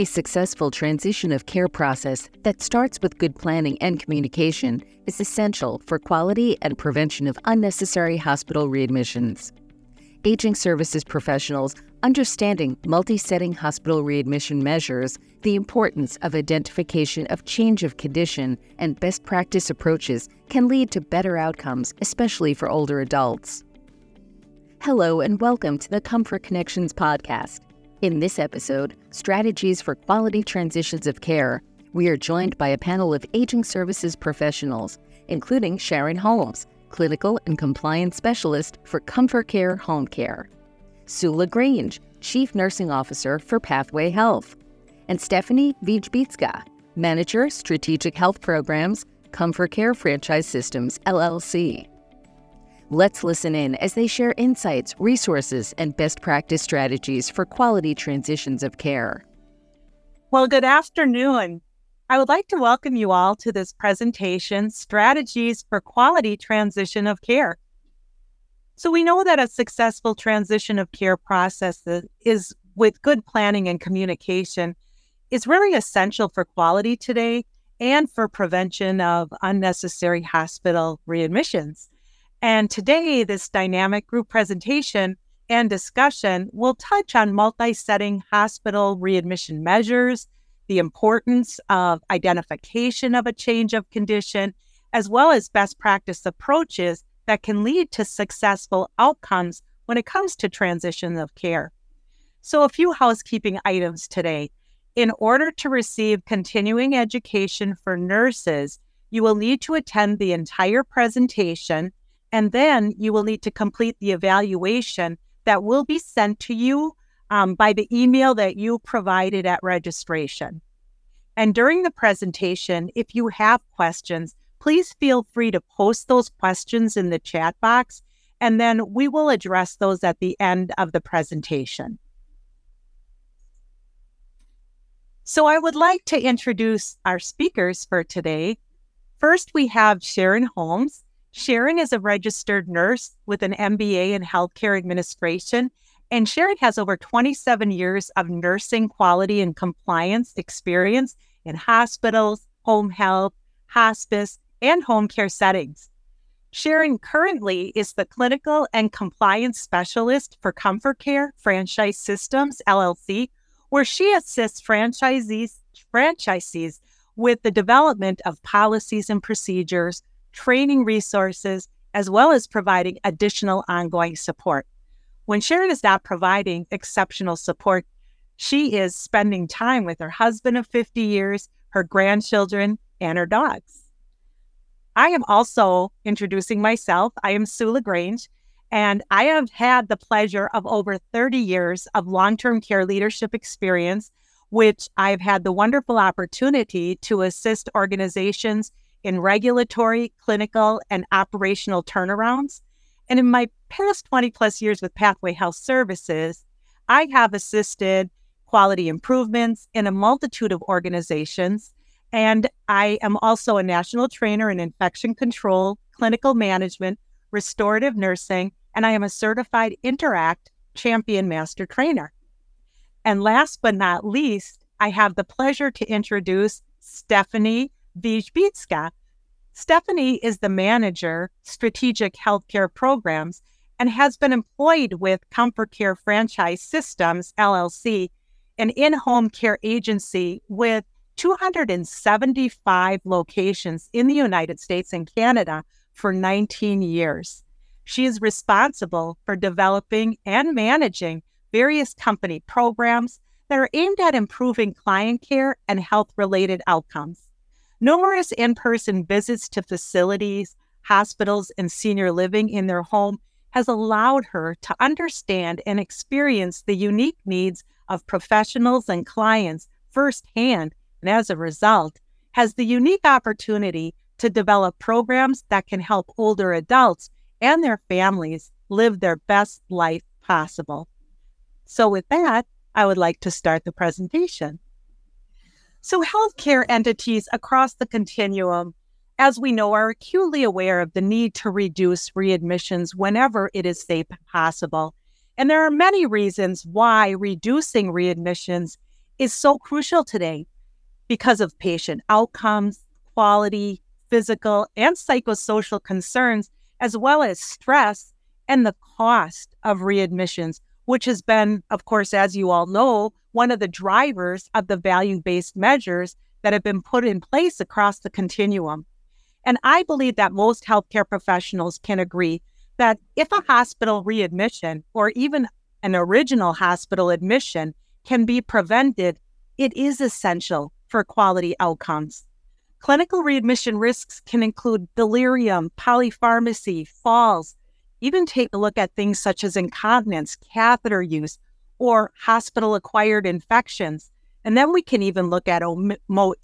A successful transition of care process that starts with good planning and communication is essential for quality and prevention of unnecessary hospital readmissions. Aging services professionals understanding multi setting hospital readmission measures, the importance of identification of change of condition, and best practice approaches can lead to better outcomes, especially for older adults. Hello, and welcome to the ComForConnections podcast. In this episode, Strategies for Quality Transitions of Care, we are joined by a panel of aging services professionals, including Sharon Holmes, Clinical and Compliance Specialist for ComForCare Home Care, Sue LaGrange, Chief Nursing Officer for Pathway Health, and Stephanie Vijbitska, Manager, Strategic Health Programs, ComForCare Franchise Systems, LLC. Let's listen in as they share insights, resources, and best practice strategies for quality transitions of care. Well, good afternoon. I would like to welcome you all to this presentation Strategies for Quality Transition of Care. So, we know that a successful transition of care process is with good planning and communication is really essential for quality today and for prevention of unnecessary hospital readmissions. And today, this dynamic group presentation and discussion will touch on multi setting hospital readmission measures, the importance of identification of a change of condition, as well as best practice approaches that can lead to successful outcomes when it comes to transition of care. So, a few housekeeping items today. In order to receive continuing education for nurses, you will need to attend the entire presentation and then you will need to complete the evaluation that will be sent to you um, by the email that you provided at registration. And during the presentation, if you have questions, please feel free to post those questions in the chat box, and then we will address those at the end of the presentation. So, I would like to introduce our speakers for today. First, we have Sharon Holmes. Sharon is a registered nurse with an MBA in healthcare administration, and Sharon has over 27 years of nursing quality and compliance experience in hospitals, home health, hospice, and home care settings. Sharon currently is the clinical and compliance specialist for ComForCare Franchise Systems LLC, where she assists franchisees franchisees with the development of policies and procedures training resources, as well as providing additional ongoing support. When Sharon is not providing exceptional support, she is spending time with her husband of 50 years, her grandchildren, and her dogs. I am also introducing myself. I am Sue LaGrange, and I have had the pleasure of over 30 years of long term care leadership experience, which I've had the wonderful opportunity to assist organizations in regulatory, clinical, and operational turnarounds. And in my past 20 plus years with Pathway Health Services, I have assisted quality improvements in a multitude of organizations. And I am also a national trainer in infection control, clinical management, restorative nursing, and I am a certified Interact champion master trainer. And last but not least, I have the pleasure to introduce Stephanie Vijbitska. Stephanie is the manager, strategic healthcare programs, and has been employed with ComForCare Franchise Systems, LLC, an in home care agency with 275 locations in the United States and Canada for 19 years. She is responsible for developing and managing various company programs that are aimed at improving client care and health related outcomes. Numerous in person visits to facilities, hospitals, and senior living in their home has allowed her to understand and experience the unique needs of professionals and clients firsthand, and as a result, has the unique opportunity to develop programs that can help older adults and their families live their best life possible. So, with that, I would like to start the presentation. So, healthcare entities across the continuum, as we know, are acutely aware of the need to reduce readmissions whenever it is safe and possible. And there are many reasons why reducing readmissions is so crucial today because of patient outcomes, quality, physical, and psychosocial concerns, as well as stress and the cost of readmissions, which has been, of course, as you all know, one of the drivers of the value based measures that have been put in place across the continuum. And I believe that most healthcare professionals can agree that if a hospital readmission or even an original hospital admission can be prevented, it is essential for quality outcomes. Clinical readmission risks can include delirium, polypharmacy, falls, even take a look at things such as incontinence, catheter use, or hospital acquired infections. And then we can even look at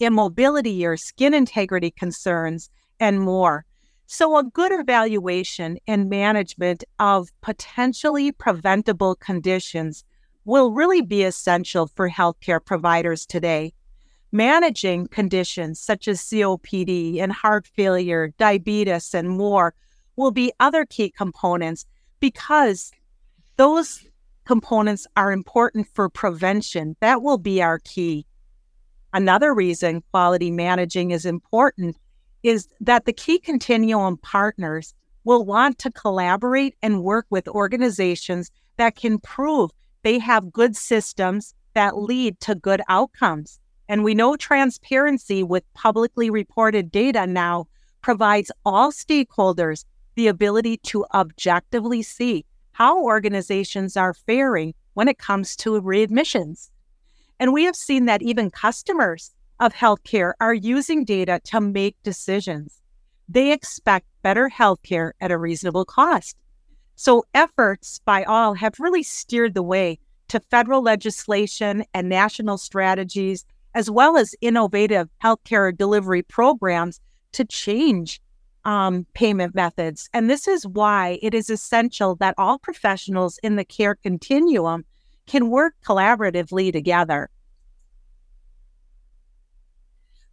immobility or skin integrity concerns and more. So, a good evaluation and management of potentially preventable conditions will really be essential for healthcare providers today. Managing conditions such as COPD and heart failure, diabetes, and more will be other key components because those components are important for prevention. That will be our key. Another reason quality managing is important is that the key continuum partners will want to collaborate and work with organizations that can prove they have good systems that lead to good outcomes. And we know transparency with publicly reported data now provides all stakeholders the ability to objectively see how organizations are faring when it comes to readmissions. And we have seen that even customers of healthcare are using data to make decisions. They expect better healthcare at a reasonable cost. So, efforts by all have really steered the way to federal legislation and national strategies, as well as innovative healthcare delivery programs to change um, payment methods. And this is why it is essential that all professionals in the care continuum can work collaboratively together.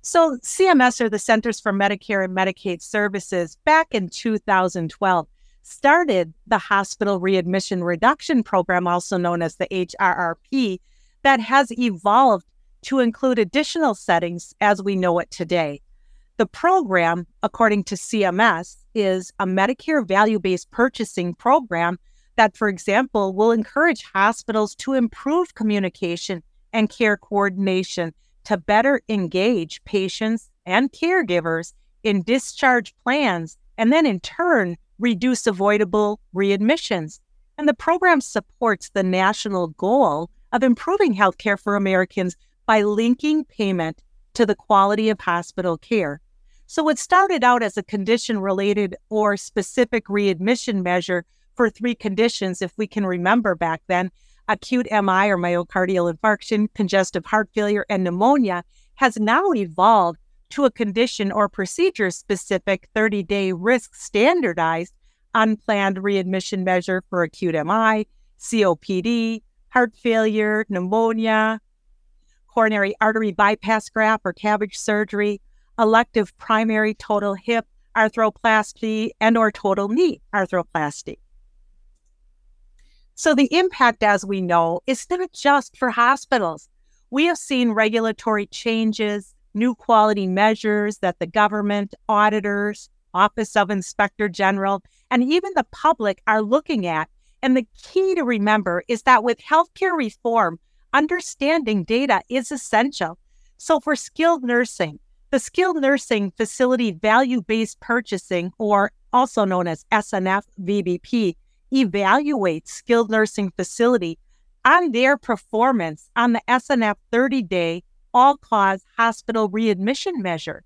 So, CMS, or the Centers for Medicare and Medicaid Services, back in 2012, started the Hospital Readmission Reduction Program, also known as the HRRP, that has evolved to include additional settings as we know it today. The program, according to CMS, is a Medicare value based purchasing program that, for example, will encourage hospitals to improve communication and care coordination to better engage patients and caregivers in discharge plans and then in turn reduce avoidable readmissions. And the program supports the national goal of improving healthcare for Americans by linking payment to the quality of hospital care. So it started out as a condition related or specific readmission measure for three conditions, if we can remember back then. Acute MI or myocardial infarction, congestive heart failure, and pneumonia has now evolved to a condition or procedure specific 30 day risk standardized unplanned readmission measure for acute MI, COPD, heart failure, pneumonia, coronary artery bypass graft or CABG surgery, elective primary total hip arthroplasty and or total knee arthroplasty. So the impact, as we know, is not just for hospitals. We have seen regulatory changes, new quality measures that the government, auditors, Office of Inspector General, and even the public are looking at. And the key to remember is that with healthcare reform, understanding data is essential. So for skilled nursing, the skilled nursing facility value based purchasing, or also known as SNF VBP, evaluates skilled nursing facility on their performance on the SNF 30 day all cause hospital readmission measure.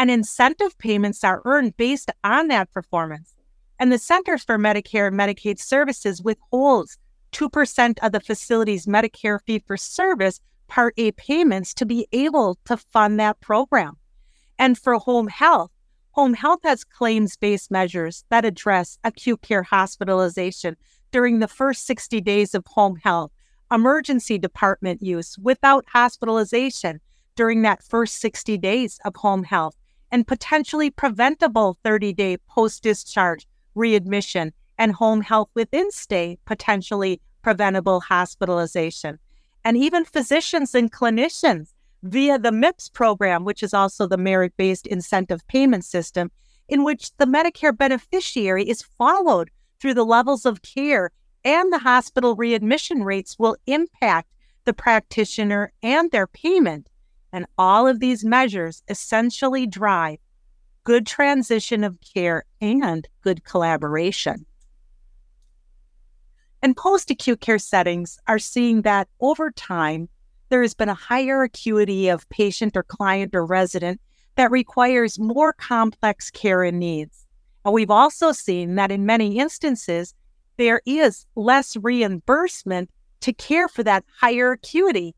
And incentive payments are earned based on that performance. And the Centers for Medicare and Medicaid Services withholds 2% of the facility's Medicare fee for service Part A payments to be able to fund that program. And for home health, Home health has claims based measures that address acute care hospitalization during the first 60 days of home health, emergency department use without hospitalization during that first 60 days of home health, and potentially preventable 30 day post discharge readmission and home health within stay, potentially preventable hospitalization. and even physicians and clinicians via the MIPS program, which is also the merit based incentive payment system, in which the Medicare beneficiary is followed through the levels of care and the hospital readmission rates will impact the practitioner and their payment. And all of these measures essentially drive good transition of care and good collaboration. And post acute care settings are seeing that over time, there has been a higher acuity of patient or client or resident that requires more complex care and needs. And we've also seen that in many instances, there is less reimbursement to care for that higher acuity.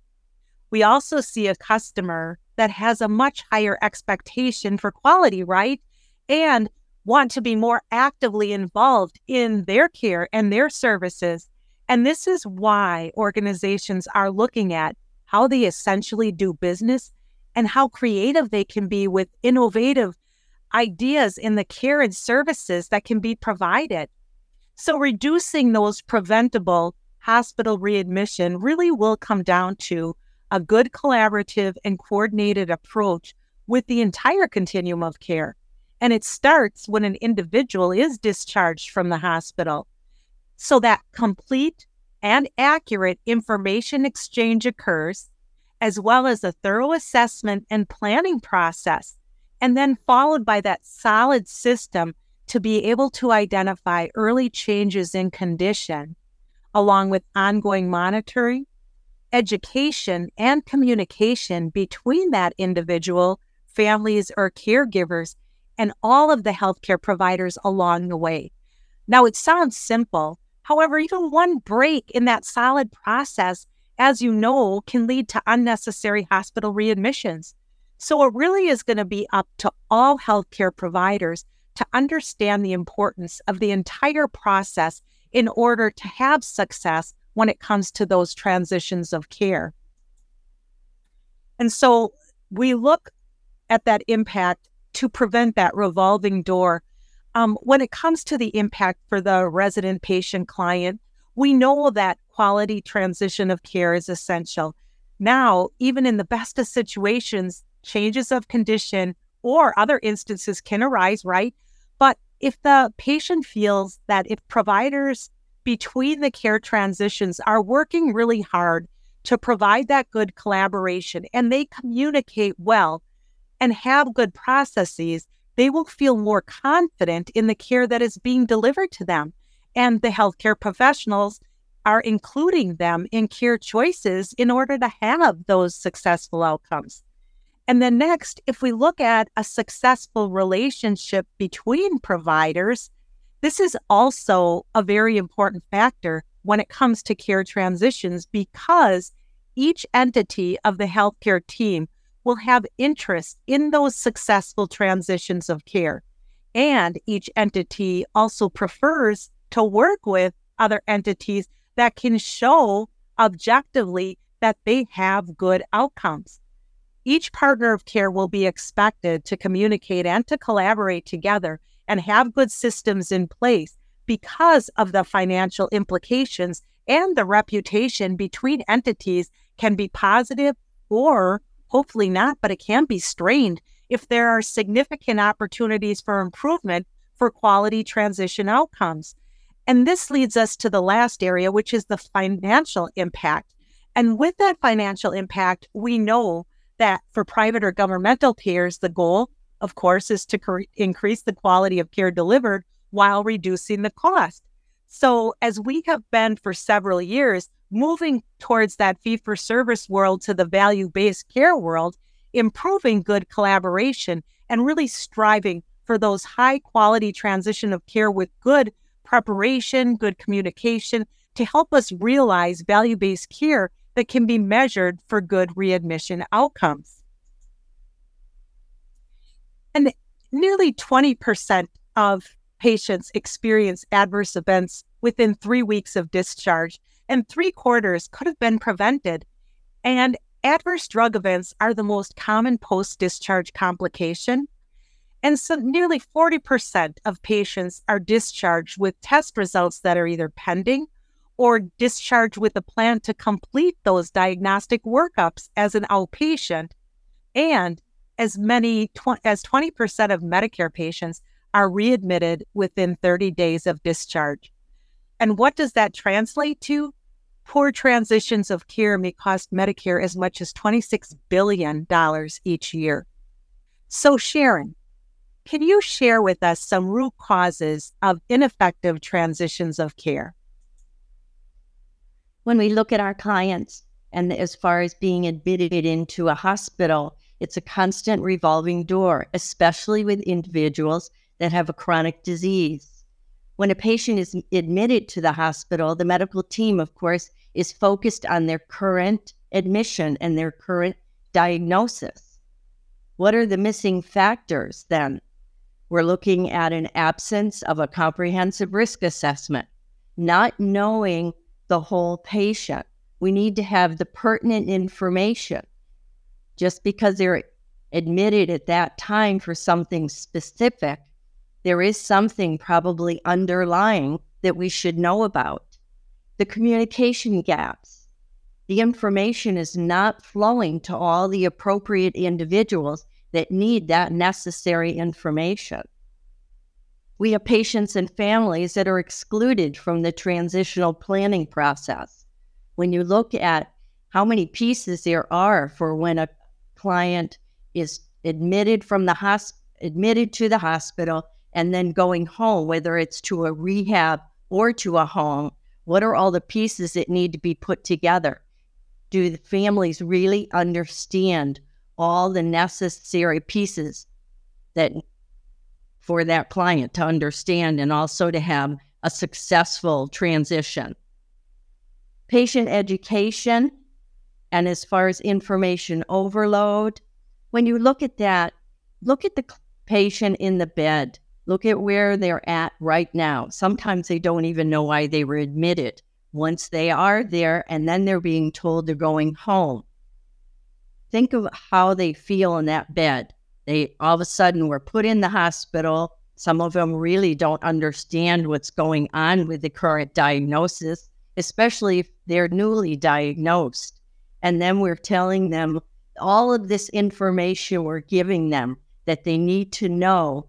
We also see a customer that has a much higher expectation for quality, right? And want to be more actively involved in their care and their services. And this is why organizations are looking at how they essentially do business and how creative they can be with innovative ideas in the care and services that can be provided. So, reducing those preventable hospital readmission really will come down to a good collaborative and coordinated approach with the entire continuum of care. And it starts when an individual is discharged from the hospital. So that complete and accurate information exchange occurs, as well as a thorough assessment and planning process, and then followed by that solid system to be able to identify early changes in condition, along with ongoing monitoring, education, and communication between that individual, families, or caregivers, and all of the healthcare providers along the way. Now, it sounds simple, However, even one break in that solid process, as you know, can lead to unnecessary hospital readmissions. So it really is going to be up to all healthcare providers to understand the importance of the entire process in order to have success when it comes to those transitions of care. And so we look at that impact to prevent that revolving door um, when it comes to the impact for the resident patient client, we know that quality transition of care is essential. Now, even in the best of situations, changes of condition or other instances can arise, right? But if the patient feels that if providers between the care transitions are working really hard to provide that good collaboration and they communicate well and have good processes, they will feel more confident in the care that is being delivered to them. And the healthcare professionals are including them in care choices in order to have those successful outcomes. And then next, if we look at a successful relationship between providers, this is also a very important factor when it comes to care transitions because each entity of the healthcare team will have interest in those successful transitions of care. And each entity also prefers to work with other entities that can show objectively that they have good outcomes. Each partner of care will be expected to communicate and to collaborate together and have good systems in place because of the financial implications and the reputation between entities can be positive or Hopefully not, but it can be strained if there are significant opportunities for improvement for quality transition outcomes. And this leads us to the last area, which is the financial impact. And with that financial impact, we know that for private or governmental payers, the goal, of course, is to cre- increase the quality of care delivered while reducing the cost. So, as we have been for several years, moving towards that fee for service world to the value based care world, improving good collaboration, and really striving for those high quality transition of care with good preparation, good communication to help us realize value based care that can be measured for good readmission outcomes. And nearly 20% of patients experience adverse events within three weeks of discharge and three quarters could have been prevented. And adverse drug events are the most common post discharge complication. And so nearly 40% of patients are discharged with test results that are either pending or discharged with a plan to complete those diagnostic workups as an outpatient. And as many as 20% of Medicare patients are readmitted within 30 days of discharge. And what does that translate to? Poor transitions of care may cost Medicare as much as $26 billion each year. So, Sharon, can you share with us some root causes of ineffective transitions of care? When we look at our clients and as far as being admitted into a hospital, it's a constant revolving door, especially with individuals that have a chronic disease. When a patient is admitted to the hospital, the medical team, of course, is focused on their current admission and their current diagnosis. What are the missing factors then? We're looking at an absence of a comprehensive risk assessment, not knowing the whole patient. We need to have the pertinent information. Just because they're admitted at that time for something specific, there is something probably underlying that we should know about. The communication gaps. The information is not flowing to all the appropriate individuals that need that necessary information. We have patients and families that are excluded from the transitional planning process. When you look at how many pieces there are for when a client is admitted from the hosp- admitted to the hospital and then going home, whether it's to a rehab or to a home, what are all the pieces that need to be put together? Do the families really understand all the necessary pieces that for that client to understand and also to have a successful transition. Patient education and as far as information overload, when you look at that, look at the patient in the bed. Look at where they're at right now. Sometimes they don't even know why they were admitted. Once they are there and then they're being told they're going home, think of how they feel in that bed. They all of a sudden were put in the hospital. Some of them really don't understand what's going on with the current diagnosis, especially if they're newly diagnosed. And then we're telling them all of this information we're giving them that they need to know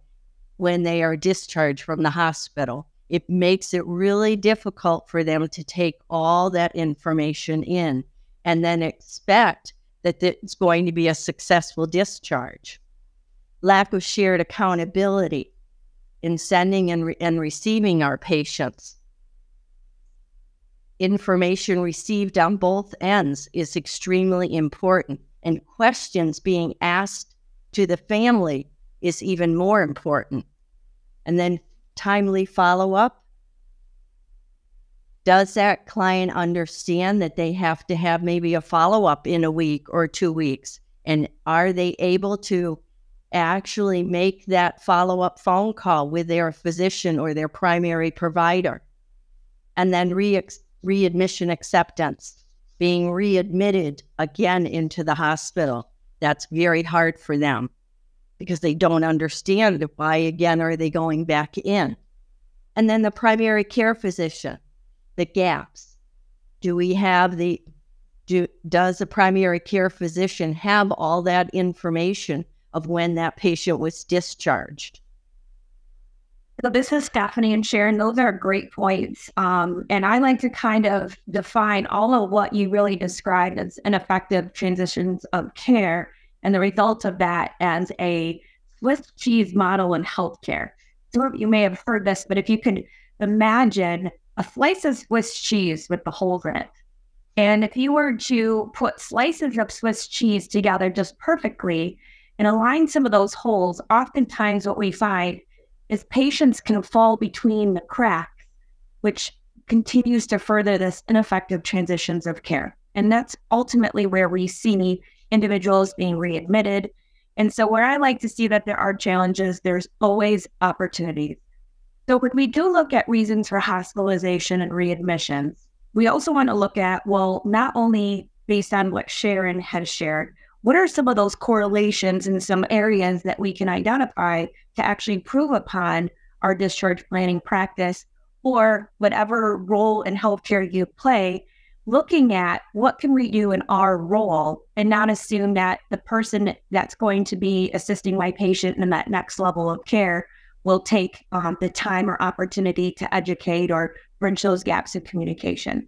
when they are discharged from the hospital. It makes it really difficult for them to take all that information in and then expect that it's going to be a successful discharge. Lack of shared accountability in sending and, re- and receiving our patients. Information received on both ends is extremely important, and questions being asked to the family is even more important. And then timely follow up does that client understand that they have to have maybe a follow up in a week or two weeks? And are they able to actually make that follow up phone call with their physician or their primary provider? And then re- readmission acceptance, being readmitted again into the hospital. That's very hard for them because they don't understand why again are they going back in. And then the primary care physician the gaps? Do we have the do does the primary care physician have all that information of when that patient was discharged? So this is Stephanie and Sharon. Those are great points. Um, and I like to kind of define all of what you really described as ineffective transitions of care and the result of that as a Swiss cheese model in healthcare. Some of you may have heard this, but if you could imagine a slice of Swiss cheese with the holes in it. And if you were to put slices of Swiss cheese together just perfectly and align some of those holes, oftentimes what we find is patients can fall between the cracks, which continues to further this ineffective transitions of care. And that's ultimately where we see individuals being readmitted. And so, where I like to see that there are challenges, there's always opportunities. So when we do look at reasons for hospitalization and readmissions, we also want to look at, well, not only based on what Sharon has shared, what are some of those correlations in some areas that we can identify to actually prove upon our discharge planning practice or whatever role in healthcare you play, looking at what can we do in our role and not assume that the person that's going to be assisting my patient in that next level of care will take um, the time or opportunity to educate or bridge those gaps in communication.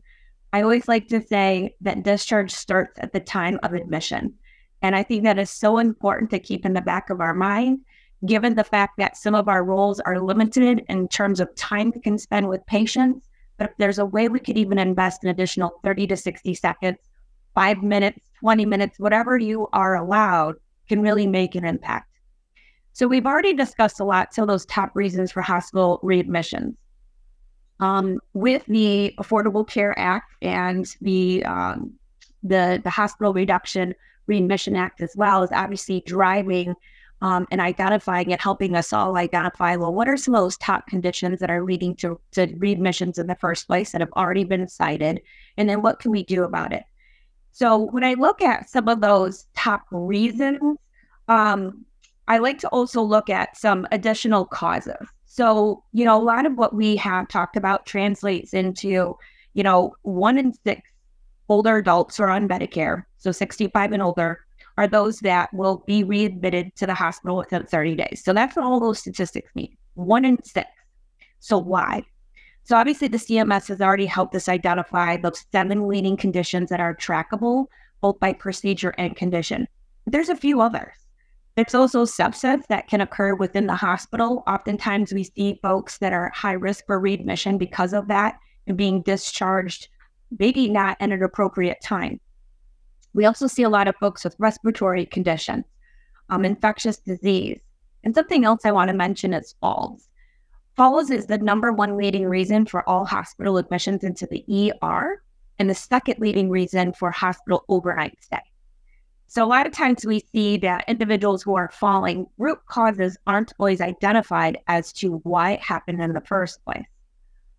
I always like to say that discharge starts at the time of admission. And I think that is so important to keep in the back of our mind, given the fact that some of our roles are limited in terms of time we can spend with patients. But if there's a way we could even invest an additional 30 to 60 seconds, five minutes, 20 minutes, whatever you are allowed, can really make an impact. So we've already discussed a lot of those top reasons for hospital readmissions. Um, with the Affordable Care Act and the um, the the Hospital Reduction Readmission Act as well is obviously driving um, and identifying and helping us all identify well what are some of those top conditions that are leading to, to readmissions in the first place that have already been cited? And then what can we do about it? So when i look at some of those top reasons um, I like to also look at some additional causes. So, you know, a lot of what we have talked about translates into, you know, one in six older adults are on Medicare, so 65 and older, are those that will be readmitted to the hospital within 30 days. So that's what all those statistics mean. One in six. So why? So obviously the CMS has already helped us identify those seven leading conditions that are trackable, both by procedure and condition. There's a few others. There's also subsets that can occur within the hospital. Oftentimes, we see folks that are high risk for readmission because of that and being discharged, maybe not at an appropriate time. We also see a lot of folks with respiratory conditions, um, infectious disease. And something else I want to mention is falls. Falls is the number one leading reason for all hospital admissions into the ER, and the second leading reason for hospital overnight stay. So a lot of times we see that individuals who are falling, root causes aren't always identified as to why it happened in the first place.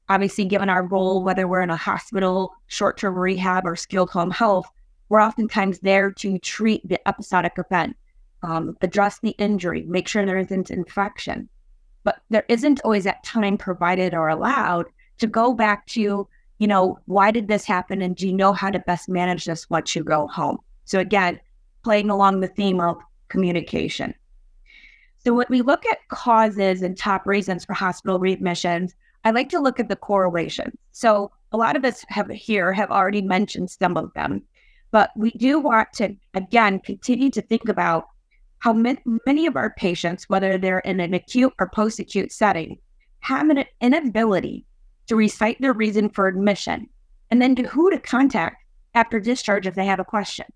Obviously, given our role, whether we're in a hospital, short term rehab, or skilled home health, we're oftentimes there to treat the episodic event, um, address the injury, make sure there isn't infection. But there isn't always that time provided or allowed to go back to, you know, why did this happen? And do you know how to best manage this once you go home? So, again, playing along the theme of communication. So when we look at causes and top reasons for hospital readmissions, I like to look at the correlation. So a lot of us have here have already mentioned some of them, but we do want to again continue to think about how many of our patients, whether they're in an acute or post-acute setting, have an inability to recite their reason for admission, and then to who to contact after discharge if they have a question.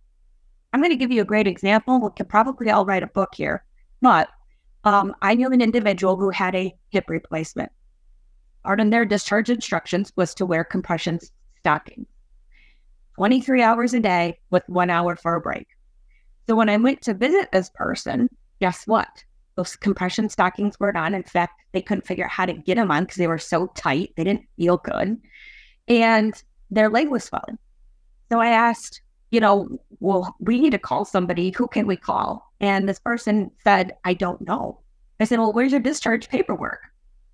I'm going to give you a great example. We could probably all write a book here, but um, I knew an individual who had a hip replacement. Part of their discharge instructions was to wear compression stockings 23 hours a day with one hour for a break. So when I went to visit this person, guess what? Those compression stockings weren't on. In fact, they couldn't figure out how to get them on because they were so tight. They didn't feel good. And their leg was swelling. So I asked, you know, well, we need to call somebody. Who can we call? And this person said, I don't know. I said, well, where's your discharge paperwork?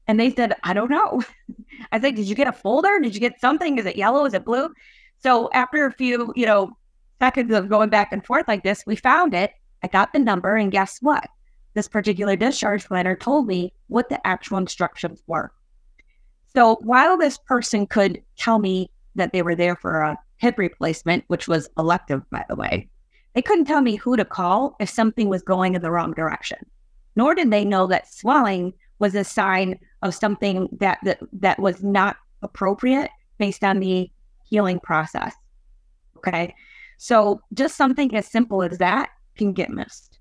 And they said, I don't know. I said, did you get a folder? Did you get something? Is it yellow? Is it blue? So after a few, you know, seconds of going back and forth like this, we found it. I got the number, and guess what? This particular discharge planner told me what the actual instructions were. So while this person could tell me that they were there for a hip replacement, which was elective, by the way. They couldn't tell me who to call if something was going in the wrong direction. Nor did they know that swelling was a sign of something that, that, that was not appropriate based on the healing process. Okay. So just something as simple as that can get missed.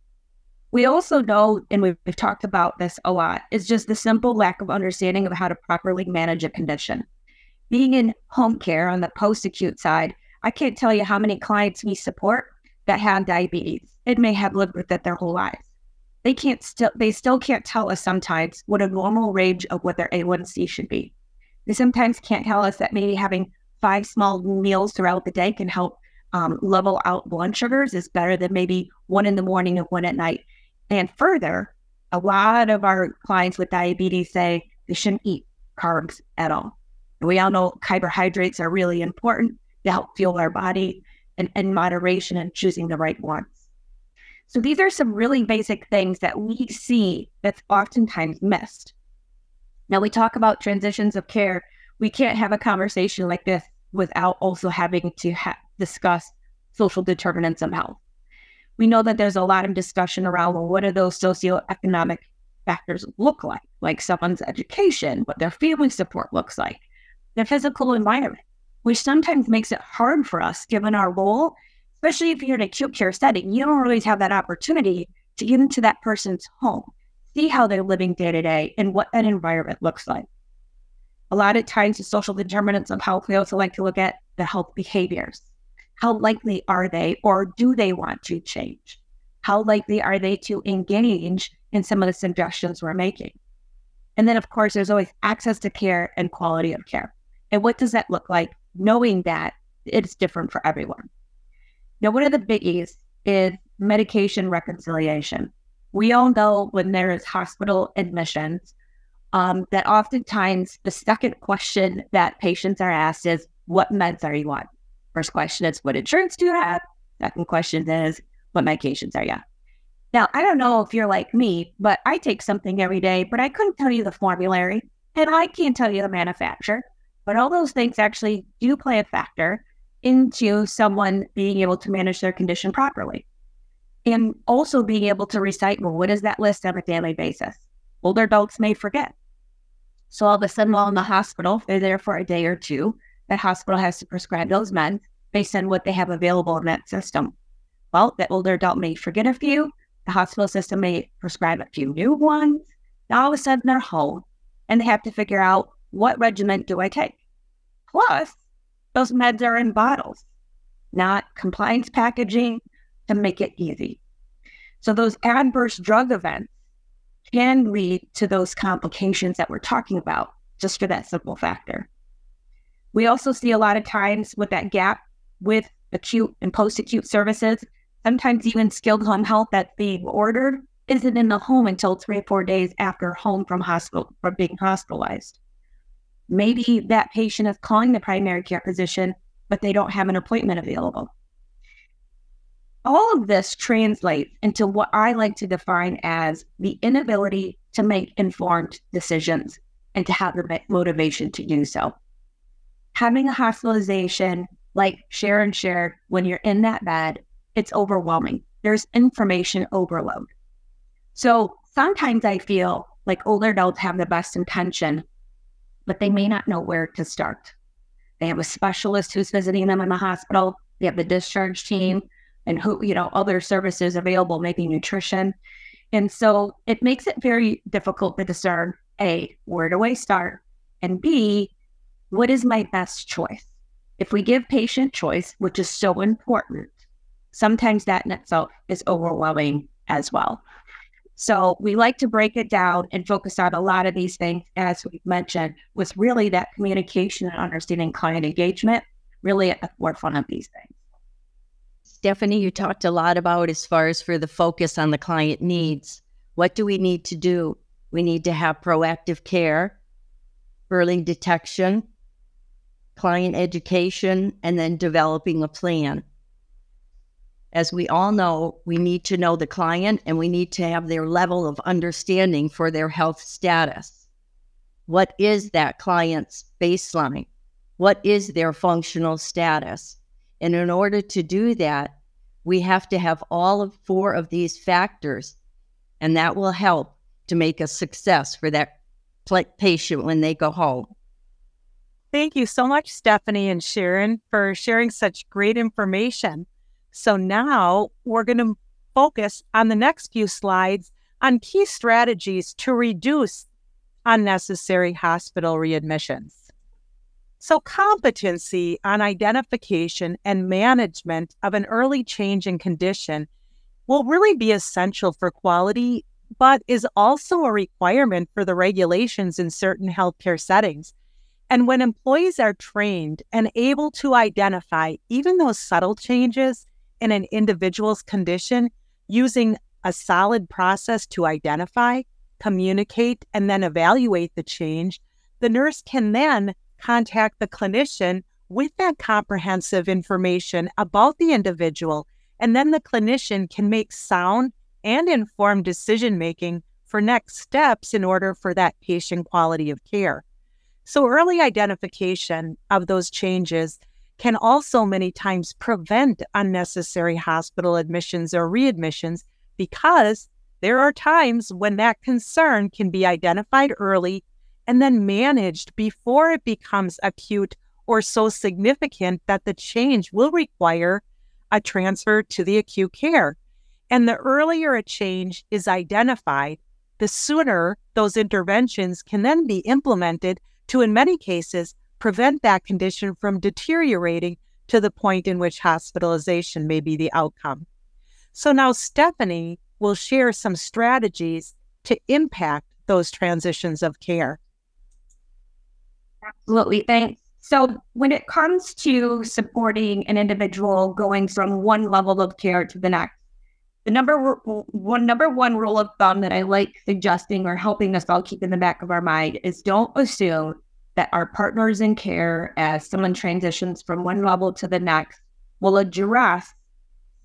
We also know, and we've, we've talked about this a lot, is just the simple lack of understanding of how to properly manage a condition being in home care on the post acute side, I can't tell you how many clients we support that have diabetes and may have lived with it their whole lives. They can't still they still can't tell us sometimes what a normal range of what their A1C should be. They sometimes can't tell us that maybe having five small meals throughout the day can help um, level out blood sugars is better than maybe one in the morning and one at night. And further, a lot of our clients with diabetes say they shouldn't eat carbs at all. We all know carbohydrates are really important to help fuel our body and, and moderation and choosing the right ones. So these are some really basic things that we see that's oftentimes missed. Now we talk about transitions of care. We can't have a conversation like this without also having to ha- discuss social determinants of health. We know that there's a lot of discussion around well, what do those socioeconomic factors look like? Like someone's education, what their family support looks like, their physical environment, which sometimes makes it hard for us given our role, especially if you're in an acute care setting. You don't always have that opportunity to get into that person's home, see how they're living day to day and what that environment looks like. A lot of times, the social determinants of health, we also like to look at the health behaviors. How likely are they, or do they want to change? How likely are they to engage in some of the suggestions we're making? And then, of course, there's always access to care and quality of care. And what does that look like, knowing that it's different for everyone? Now, one of the biggies is medication reconciliation. We all know when there is hospital admissions, um, that oftentimes the second question that patients are asked is, What meds are you on? First question is, What insurance do you have? Second question is, What medications are you on? Now, I don't know if you're like me, but I take something every day, but I couldn't tell you the formulary and I can't tell you the manufacturer. But all those things actually do play a factor into someone being able to manage their condition properly. And also being able to recite, well, what is that list on a daily basis? Older adults may forget. So all of a sudden, while in the hospital, they're there for a day or two. That hospital has to prescribe those meds based on what they have available in that system. Well, that older adult may forget a few. The hospital system may prescribe a few new ones. Now all of a sudden they're home and they have to figure out what regimen do I take? Plus, those meds are in bottles, not compliance packaging to make it easy. So those adverse drug events can lead to those complications that we're talking about, just for that simple factor. We also see a lot of times with that gap with acute and post acute services, sometimes even skilled home health that's being ordered isn't in the home until three or four days after home from hospital from being hospitalized. Maybe that patient is calling the primary care physician, but they don't have an appointment available. All of this translates into what I like to define as the inability to make informed decisions and to have the motivation to do so. Having a hospitalization, like Sharon shared, when you're in that bed, it's overwhelming. There's information overload. So sometimes I feel like older adults have the best intention, but they may not know where to start. They have a specialist who's visiting them in the hospital. They have the discharge team and who, you know, other services available, maybe nutrition. And so it makes it very difficult to discern A, where do I start? And B, what is my best choice? If we give patient choice, which is so important, sometimes that in itself is overwhelming as well. So we like to break it down and focus on a lot of these things, as we've mentioned, with really that communication and understanding client engagement really at the forefront of these things. Stephanie, you talked a lot about as far as for the focus on the client needs. What do we need to do? We need to have proactive care, early detection, client education, and then developing a plan. As we all know, we need to know the client and we need to have their level of understanding for their health status. What is that client's baseline? What is their functional status? And in order to do that, we have to have all of four of these factors, and that will help to make a success for that patient when they go home. Thank you so much, Stephanie and Sharon, for sharing such great information. So now we're going to focus on the next few slides on key strategies to reduce unnecessary hospital readmissions. So, competency on identification and management of an early change in condition will really be essential for quality, but is also a requirement for the regulations in certain healthcare settings. And when employees are trained and able to identify even those subtle changes in an individual's condition using a solid process to identify, communicate, and then evaluate the change, the nurse can then contact the clinician with that comprehensive information about the individual. And then the clinician can make sound and informed decision making for next steps in order for that patient quality of care. So, early identification of those changes can also many times prevent unnecessary hospital admissions or readmissions because there are times when that concern can be identified early and then managed before it becomes acute or so significant that the change will require a transfer to the acute care. And the earlier a change is identified, the sooner those interventions can then be implemented to, in many cases, prevent that condition from deteriorating to the point in which hospitalization may be the outcome. So now Stephanie will share some strategies to impact those transitions of care. Absolutely. Thanks. So, when it comes to supporting an individual going from one level of care to the next, the number one number one rule of thumb that I like suggesting or helping us all keep in the back of our mind is don't assume that our partners in care, as someone transitions from one level to the next, will address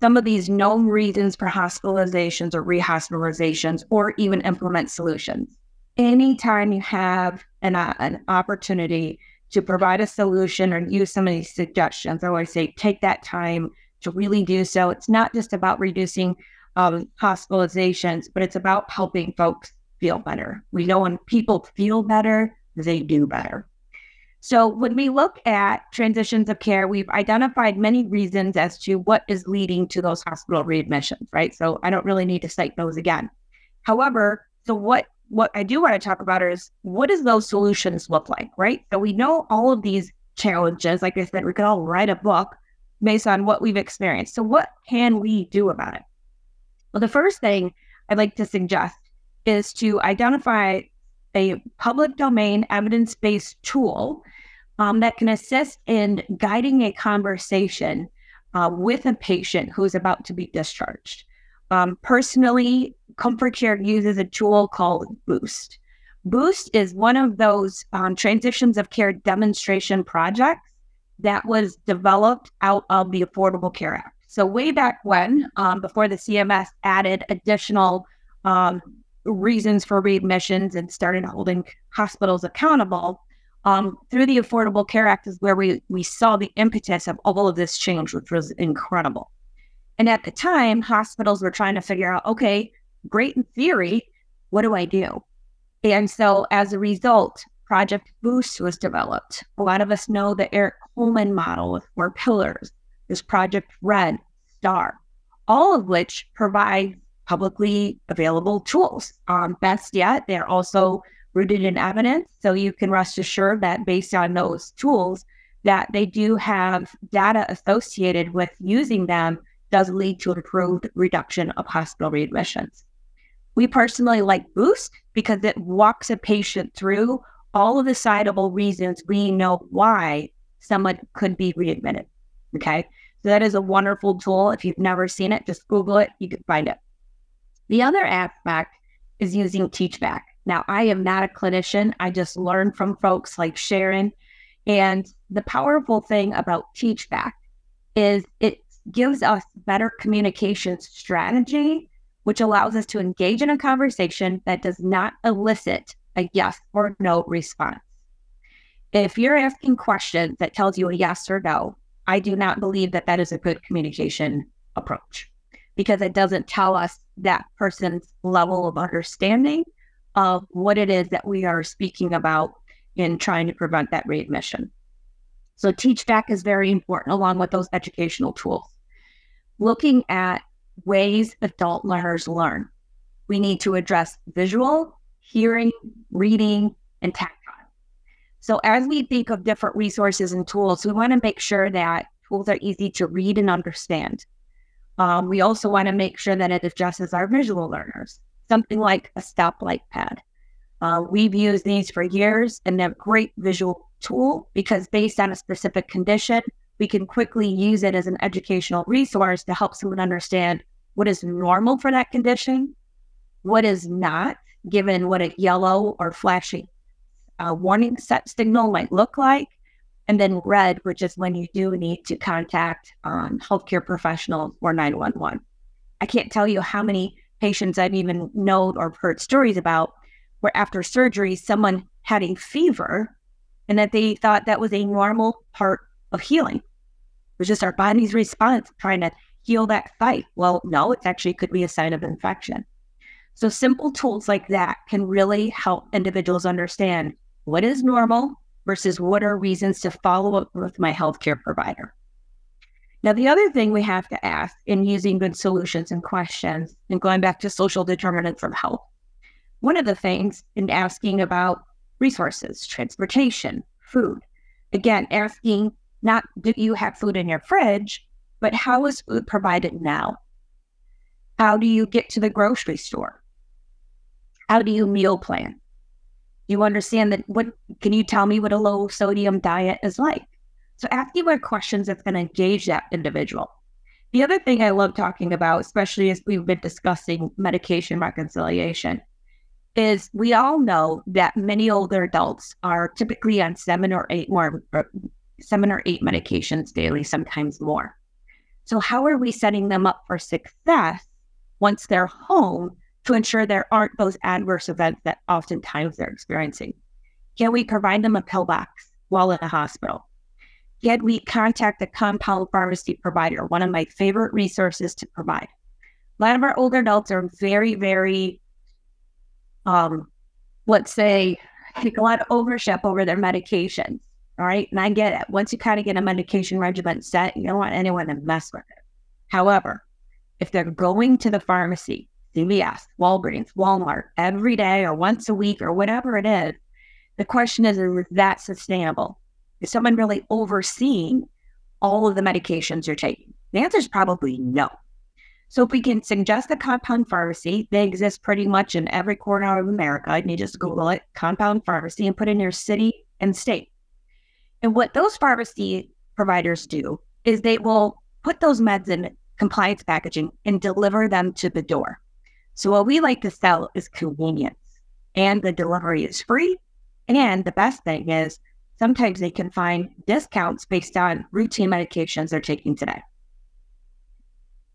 some of these known reasons for hospitalizations or rehospitalizations or even implement solutions. Anytime you have an, uh, an opportunity to provide a solution or use some of these suggestions, I always say take that time to really do so. It's not just about reducing um, hospitalizations, but it's about helping folks feel better. We know when people feel better, they do better. So, when we look at transitions of care, we've identified many reasons as to what is leading to those hospital readmissions, right? So, I don't really need to cite those again. However, so what what I do want to talk about is what does those solutions look like, right? So we know all of these challenges. Like I said, we could all write a book based on what we've experienced. So what can we do about it? Well, the first thing I'd like to suggest is to identify a public domain evidence based tool um, that can assist in guiding a conversation uh, with a patient who is about to be discharged. Um, personally, ComForCare uses a tool called Boost. Boost is one of those um, transitions of care demonstration projects that was developed out of the Affordable Care Act. So, way back when, um, before the CMS added additional um, reasons for readmissions and started holding hospitals accountable, um, through the Affordable Care Act is where we, we saw the impetus of all of this change, which was incredible. And at the time, hospitals were trying to figure out okay, great in theory, what do I do? And so as a result, Project Boost was developed. A lot of us know the Eric Coleman model with four pillars. There's Project Red, STAR, all of which provide publicly available tools. Um, best yet, they're also rooted in evidence. So you can rest assured that based on those tools, that they do have data associated with using them does lead to improved reduction of hospital readmissions. We personally like Boost because it walks a patient through all of the citable reasons we know why someone could be readmitted. Okay. So that is a wonderful tool. If you've never seen it, just Google it, you can find it. The other aspect is using TeachBack. Now, I am not a clinician. I just learned from folks like Sharon. And the powerful thing about TeachBack is it gives us better communication strategy, which allows us to engage in a conversation that does not elicit a yes or no response. If you're asking questions that tells you a yes or no, I do not believe that that is a good communication approach because it doesn't tell us that person's level of understanding of what it is that we are speaking about in trying to prevent that readmission. So TeachBack is very important along with those educational tools. Looking at ways adult learners learn. We need to address visual, hearing, reading, and tactile. So as we think of different resources and tools, we want to make sure that tools are easy to read and understand. Um, we also want to make sure that it addresses our visual learners, something like a stoplight pad. Uh, we've used these for years and they're a great visual tool because based on a specific condition, we can quickly use it as an educational resource to help someone understand what is normal for that condition, what is not, given what a yellow or flashing a warning set signal might look like, and then red, which is when you do need to contact um, healthcare professionals or 911. I can't tell you how many patients I've even known or heard stories about where after surgery, someone had a fever and that they thought that was a normal part of healing. Was just our body's response trying to heal that site. Well, no, it actually could be a sign of infection. So simple tools like that can really help individuals understand what is normal versus what are reasons to follow up with my healthcare provider. Now, the other thing we have to ask in using good solutions and questions, and going back to social determinants of health, one of the things in asking about resources, transportation, food, again, asking not do you have food in your fridge, but how is food provided now? How do you get to the grocery store? How do you meal plan? You understand that what can you tell me what a low sodium diet is like? So asking more questions that's going to engage that individual. The other thing I love talking about, especially as we've been discussing medication reconciliation, is we all know that many older adults are typically on seven or eight more uh, seven or eight medications daily, sometimes more. So how are we setting them up for success once they're home to ensure there aren't those adverse events that oftentimes they're experiencing? Can we provide them a pill box while in the hospital? Can we contact a compound pharmacy provider, one of my favorite resources to provide? A lot of our older adults are very, very, um, let's say, take a lot of ownership over their medications. All right. And I get it. Once you kind of get a medication regimen set, you don't want anyone to mess with it. However, if they're going to the pharmacy, CVS, Walgreens, Walmart every day or once a week or whatever it is, the question is, is that sustainable? Is someone really overseeing all of the medications you're taking? The answer is probably no. So if we can suggest a compound pharmacy, they exist pretty much in every corner of America. And you just Google it, compound pharmacy, and put in your city and state. And what those pharmacy providers do is they will put those meds in compliance packaging and deliver them to the door. So what we like to sell is convenience and the delivery is free. And the best thing is sometimes they can find discounts based on routine medications they're taking today.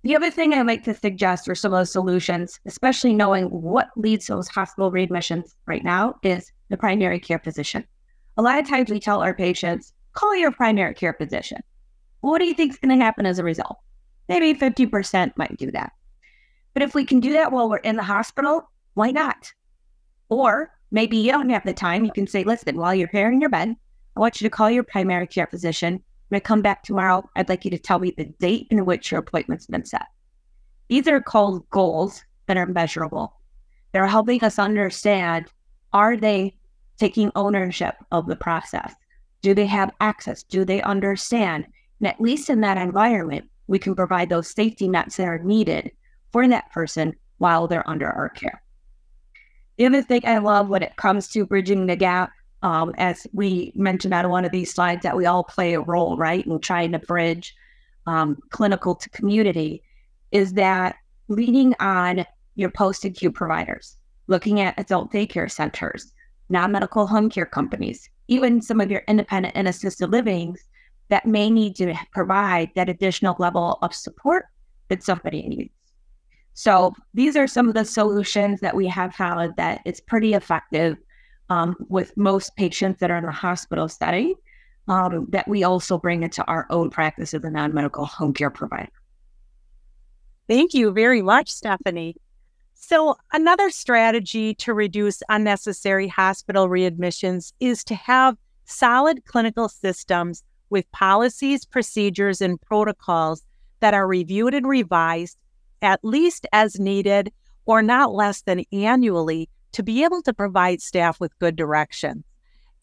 The other thing I like to suggest for some of those solutions, especially knowing what leads to those hospital readmissions right now, is the primary care physician. A lot of times we tell our patients, call your primary care physician. what do you think is going to happen as a result? Maybe 50% might do that. But if we can do that while we're in the hospital, why not? Or maybe you don't have the time. You can say, listen, while you're here in your bed, I want you to call your primary care physician. When I come back tomorrow, I'd like you to tell me the date in which your appointment's been set. These are called goals that are measurable. They're helping us understand are they taking ownership of the process? Do they have access? Do they understand? And at least in that environment, we can provide those safety nets that are needed for that person while they're under our care. The other thing I love when it comes to bridging the gap um, as we mentioned on one of these slides, that we all play a role, right, in trying to bridge um, clinical to community, is that leaning on your post acute providers, looking at adult daycare centers, non medical home care companies, even some of your independent and assisted livings that may need to provide that additional level of support that somebody needs. So these are some of the solutions that we have found that it's pretty effective um, with most patients that are in a hospital setting um, that we also bring into our own practice as a non medical home care provider. Thank you very much, Stephanie. So, another strategy to reduce unnecessary hospital readmissions is to have solid clinical systems with policies, procedures, and protocols that are reviewed and revised at least as needed or not less than annually to be able to provide staff with good direction.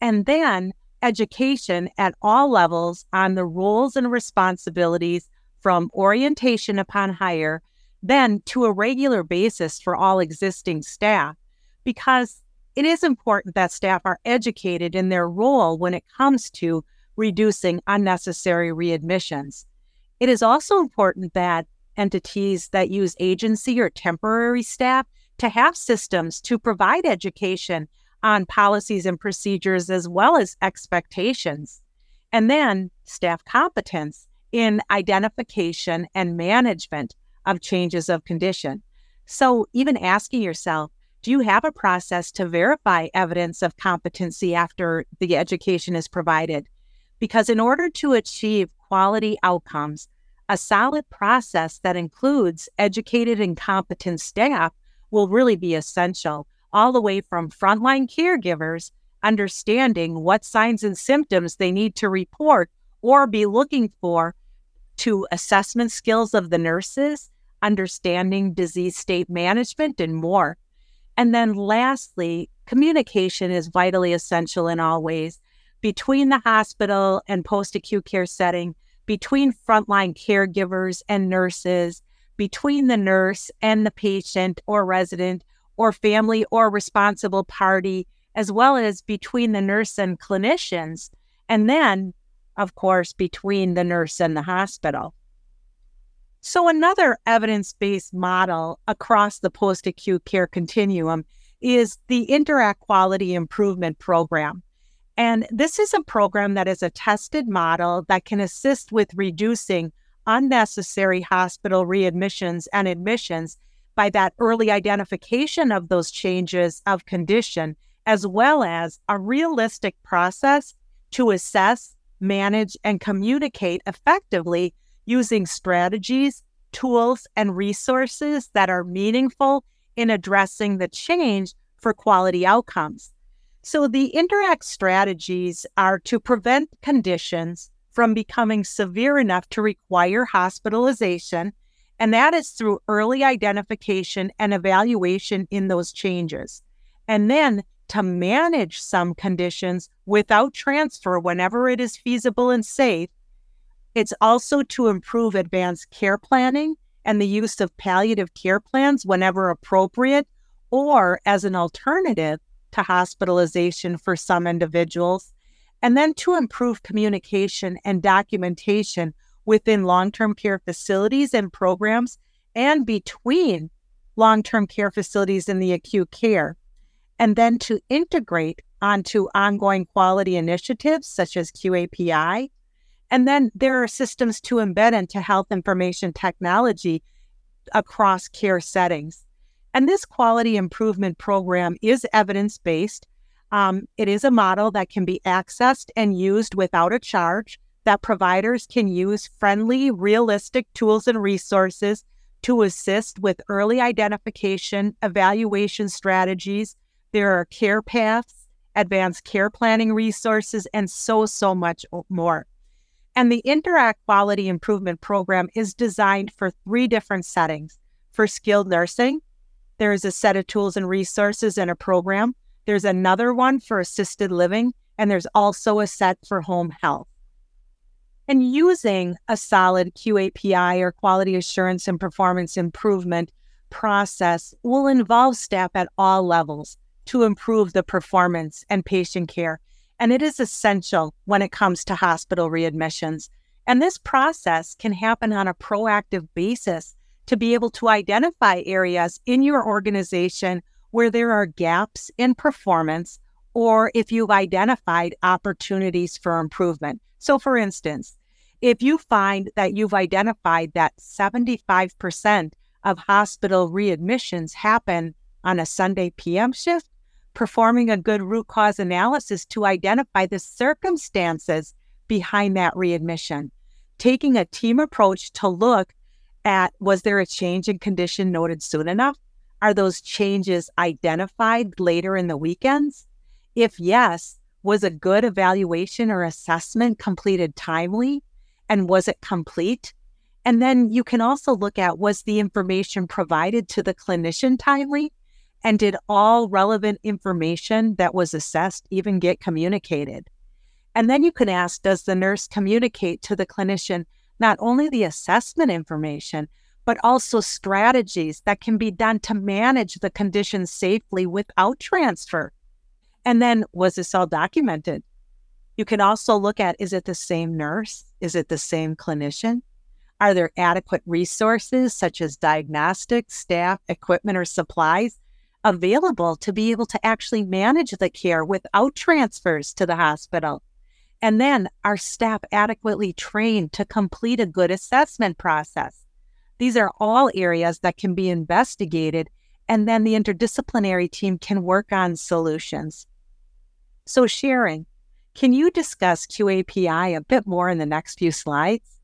And then education at all levels on the roles and responsibilities from orientation upon hire, then to a regular basis for all existing staff, because it is important that staff are educated in their role when it comes to reducing unnecessary readmissions. It is also important that entities that use agency or temporary staff to have systems to provide education on policies and procedures as well as expectations. And then staff competence in identification and management of changes of condition. So, even asking yourself, do you have a process to verify evidence of competency after the education is provided? Because in order to achieve quality outcomes, a solid process that includes educated and competent staff will really be essential, all the way from frontline caregivers understanding what signs and symptoms they need to report or be looking for to assessment skills of the nurses, understanding disease state management, and more. And then lastly, communication is vitally essential in all ways between the hospital and post acute care setting, between frontline caregivers and nurses, between the nurse and the patient or resident or family or responsible party, as well as between the nurse and clinicians. And then, of course, between the nurse and the hospital. So, another evidence based model across the post acute care continuum is the Interact Quality Improvement Program. And this is a program that is a tested model that can assist with reducing unnecessary hospital readmissions and admissions by that early identification of those changes of condition, as well as a realistic process to assess, manage, and communicate effectively using strategies, tools, and resources that are meaningful in addressing the change for quality outcomes. So, the interact strategies are to prevent conditions from becoming severe enough to require hospitalization, and that is through early identification and evaluation in those changes. And then to manage some conditions without transfer whenever it is feasible and safe. It's also to improve advanced care planning and the use of palliative care plans whenever appropriate, or as an alternative to hospitalization for some individuals, and then to improve communication and documentation within long term care facilities and programs and between long term care facilities and the acute care, and then to integrate onto ongoing quality initiatives such as QAPI and then there are systems to embed into health information technology across care settings. And this quality improvement program is evidence based. Um, it is a model that can be accessed and used without a charge, that providers can use friendly, realistic tools and resources to assist with early identification, evaluation strategies. There are care paths, advanced care planning resources, and so, so much more. And the Interact Quality Improvement Program is designed for three different settings. For skilled nursing, there is a set of tools and resources and a program. There's another one for assisted living, and there's also a set for home health. And using a solid QAPI or quality assurance and performance improvement process will involve staff at all levels to improve the performance and patient care and it is essential when it comes to hospital readmissions. And this process can happen on a proactive basis to be able to identify areas in your organization where there are gaps in performance or if you've identified opportunities for improvement. So, for instance, if you find that you've identified that 75% of hospital readmissions happen on a Sunday PM shift, performing a good root cause analysis to identify the circumstances behind that readmission, taking a team approach to look at was there a change in condition noted soon enough? Are those changes identified later in the weekends? If yes, was a good evaluation or assessment completed timely? And was it complete? And then you can also look at was the information provided to the clinician timely? And did all relevant information that was assessed even get communicated? And then you can ask Does the nurse communicate to the clinician not only the assessment information, but also strategies that can be done to manage the condition safely without transfer? And then was this all documented? You can also look at is it the same nurse? Is it the same clinician? Are there adequate resources such as diagnostics, staff, equipment, or supplies available to be able to actually manage the care without transfers to the hospital. And then our staff adequately trained to complete a good assessment process. These are all areas that can be investigated, and then the interdisciplinary team can work on solutions. So, Sharon, can you discuss QAPI a bit more in the next few slides?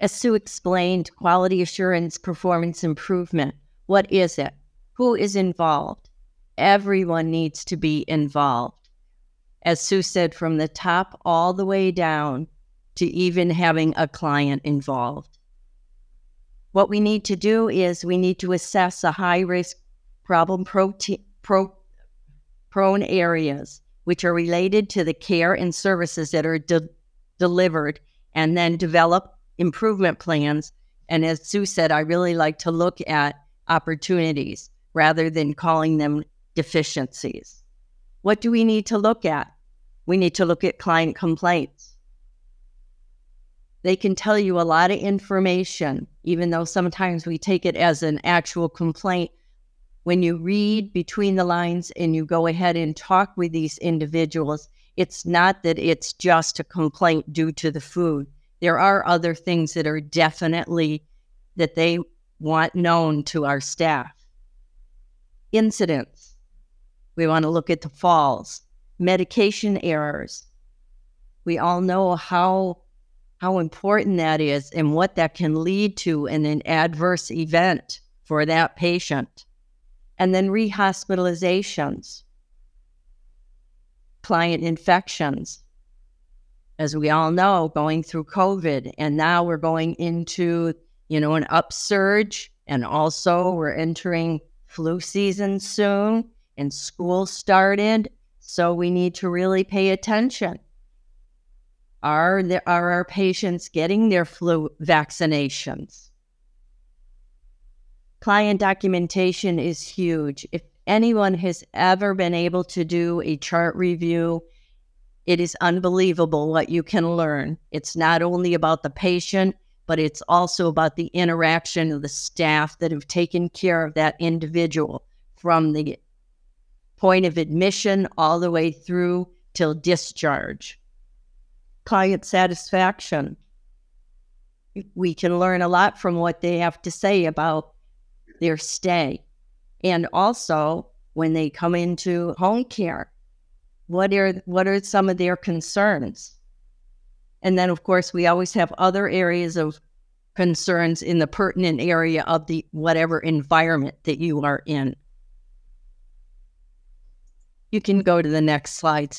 As Sue explained, quality assurance performance improvement. What is it? Who is involved? Everyone needs to be involved. As Sue said, from the top all the way down to even having a client involved. What we need to do is we need to assess a high risk problem protein, pro, prone areas, which are related to the care and services that are de- delivered, and then develop improvement plans. And as Sue said, I really like to look at opportunities rather than calling them deficiencies. What do we need to look at? We need to look at client complaints. They can tell you a lot of information, even though sometimes we take it as an actual complaint. When you read between the lines and you go ahead and talk with these individuals, it's not that it's just a complaint due to the food. There are other things that are definitely that they want known to our staff. Incidents. We want to look at the falls, medication errors. We all know how how important that is and what that can lead to in an adverse event for that patient. And then rehospitalizations, client infections. As we all know, going through COVID, and now we're going into you know, an upsurge. And also, we're entering flu season soon and school started. So we need to really pay attention. Are, there, are our patients getting their flu vaccinations? Client documentation is huge. If anyone has ever been able to do a chart review, it is unbelievable what you can learn. It's not only about the patient, but it's also about the interaction of the staff that have taken care of that individual from the point of admission all the way through till discharge. Client satisfaction. We can learn a lot from what they have to say about their stay. And also, when they come into home care, what are, what are some of their concerns? And then, of course, we always have other areas of concerns in the pertinent area of the whatever environment that you are in. You can go to the next slide.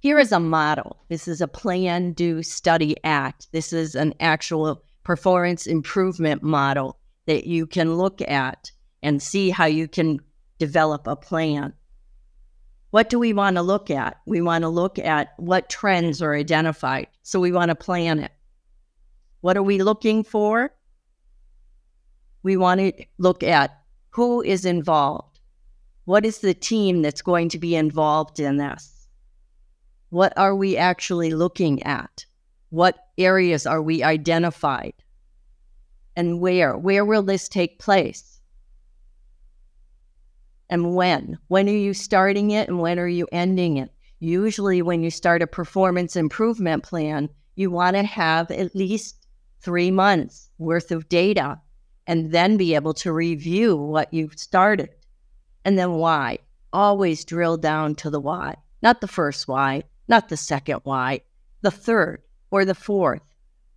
here is a model. This is a plan, do, study, act. This is an actual performance improvement model that you can look at and see how you can develop a plan. What do we want to look at? We want to look at what trends are identified. So we want to plan it. What are we looking for? We want to look at who is involved. What is the team that's going to be involved in this? What are we actually looking at? What areas are we identified? And where? Where will this take place? And when. When are you starting it and when are you ending it? Usually, when you start a performance improvement plan, you want to have at least three months worth of data and then be able to review what you've started. And then why? Always drill down to the why, not the first why, not the second why, the third or the fourth.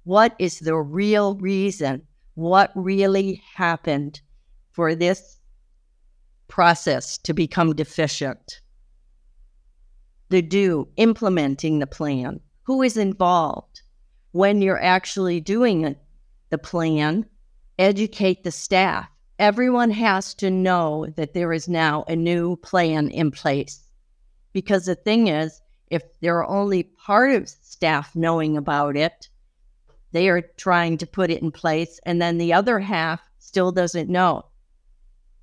What is the real reason? What really happened for this process to become deficient. The do, implementing the plan. Who is involved? When you're actually doing the plan, educate the staff. Everyone has to know that there is now a new plan in place. Because the thing is, if there are only part of staff knowing about it, they are trying to put it in place, and then the other half still doesn't know.